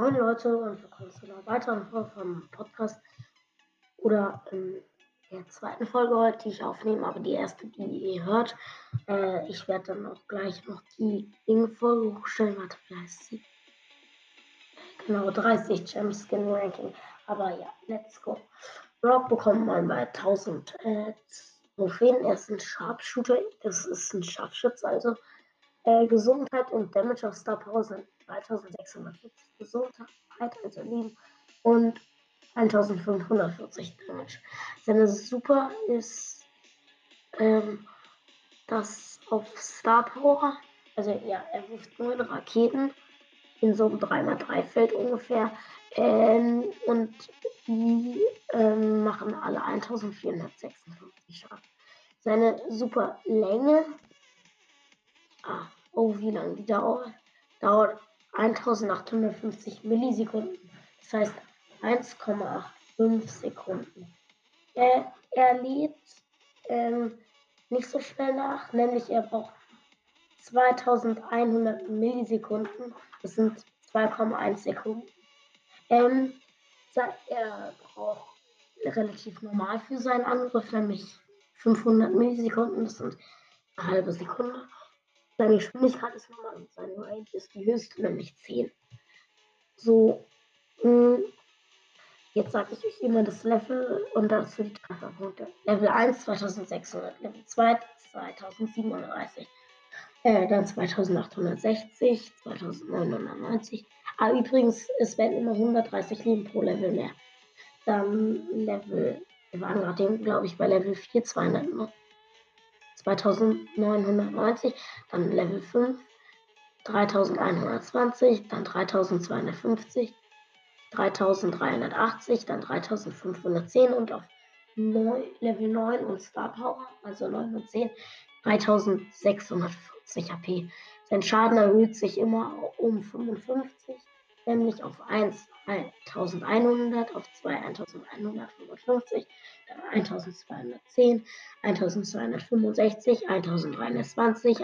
Moin Leute und willkommen zu einer weiteren Folge vom Podcast oder in der zweiten Folge heute, die ich aufnehme, aber die erste, die ihr hört. Äh, ich werde dann auch gleich noch die Ding-Folge hochstellen. Warte, wie heißt sie? Genau, 30 Gem Skin Ranking. Aber ja, let's go. Rock bekommt mal bei 1000 äh, Trophäen. Er ist ein Sharpshooter, das ist ein Scharfschütze, also äh, Gesundheit und Damage auf Star Power sind 3640 Gesundheit, also Leben und 1540 Damage. Seine Super ist ähm, das auf Star Power, also ja, er wirft neun Raketen in so einem 3x3-Feld ungefähr. Ähm, und die ähm, machen alle 1456 Schaden. Seine super Länge. Oh, wie lange die dauert? Dauert 1850 Millisekunden. Das heißt 1,85 Sekunden. Er, er lädt ähm, nicht so schnell nach, nämlich er braucht 2100 Millisekunden. Das sind 2,1 Sekunden. Ähm, er braucht relativ normal für seinen Angriff, nämlich 500 Millisekunden. Das sind eine halbe Sekunde. Seine Geschwindigkeit ist normal und seine Range ist die höchste, nämlich 10. So, mh, hm, jetzt sage ich euch immer das Level und dazu die Trefferpunkte. Level 1 2600, Level 2 2730, äh, dann 2860, 2990. Ah, übrigens, es werden immer 130 Leben pro Level mehr. Dann Level, wir waren gerade, glaube ich, bei Level 4, 200, ne? 2990, dann Level 5, 3120, dann 3250, 3380, dann 3510 und auf 9, Level 9 und Star Power, also 9 und 10, 3640 HP. Sein Schaden erhöht sich immer um 55, nämlich auf 1 1100, auf 2 1155, 1210, 1265, 1320,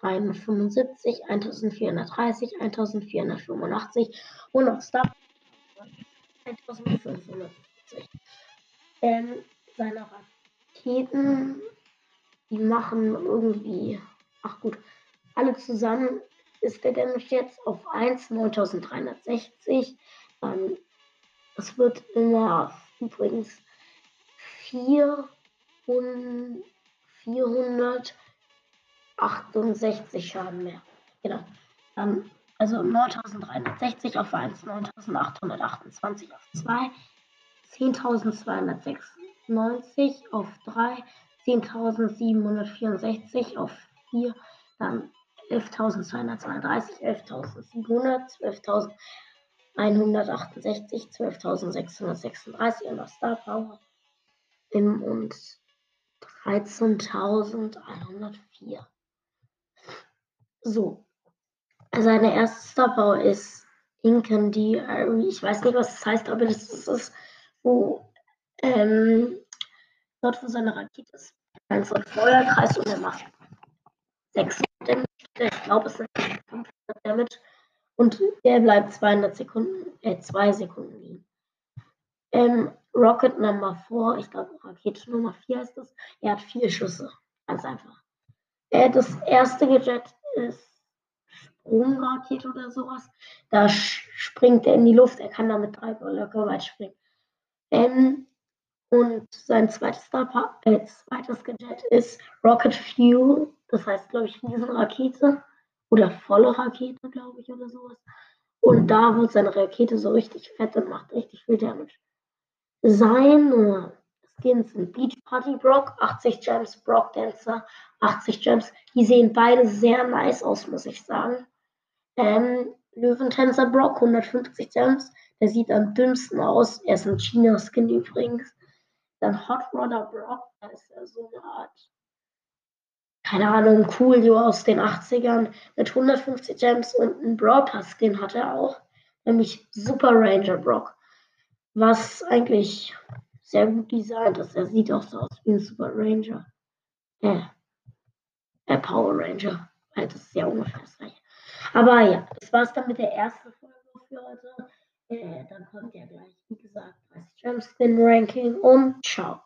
1375, 1430, 1485 und auf Star 1550. Ähm, seine Raketen, die machen irgendwie, ach gut, alle zusammen ist der Damage jetzt auf 1 9360. Ähm, es wird immer übrigens 4 und 468 Schaden mehr. Genau. Ähm, also 9360 auf 1, 9828 auf 2, 10.296 auf 3, 10.764 auf 4, dann 11.232, 11.700, 12.168, 12.636 in der Star Power im und 13.104. So, seine erste Star Power ist Incendiary. Ich weiß nicht, was das heißt, aber das ist es, wo ähm, dort, wo seine Rakete ist. Ein Feuerkreis und er macht 6 Damage. Ich glaube, es sind 500 Damage. Und der bleibt 200 Sekunden, äh, 2 Sekunden liegen. Ähm, Rocket Number 4, ich glaube Rakete Nummer 4 heißt das. Er hat vier Schüsse. Ganz einfach. Äh, das erste Gadget ist Sprungrakete oder sowas. Da springt er in die Luft. Er kann damit drei Blöcke weit springen. Ähm, und sein zweites, Star äh, zweites Gadget ist Rocket Fuel. Das heißt, glaube ich, Riesenrakete oder volle Rakete, glaube ich, oder sowas. Und da wird seine Rakete so richtig fett und macht richtig viel Damage. Seine Skins sind Beach Party Brock, 80 Gems, Brock Dancer, 80 Gems. Die sehen beide sehr nice aus, muss ich sagen. Ähm, Löwentänzer Brock, 150 Gems. Der sieht am dünnsten aus. Er ist ein China-Skin übrigens. Dann Hot Rodder Brock, der ist ja so eine Art keine Ahnung, Coolio aus den 80ern mit 150 Gems und einen Brawl Pass Skin hat er auch, nämlich Super Ranger Brock, was eigentlich sehr gut designt ist. Er sieht auch so aus wie ein Super Ranger. Äh, äh Power Ranger. Halt, das ist ja ungefähr das gleiche. Aber ja, das war's dann mit der ersten Folge für heute. Äh, dann kommt ja gleich, wie gesagt, 30 Gem Spin Ranking und ciao.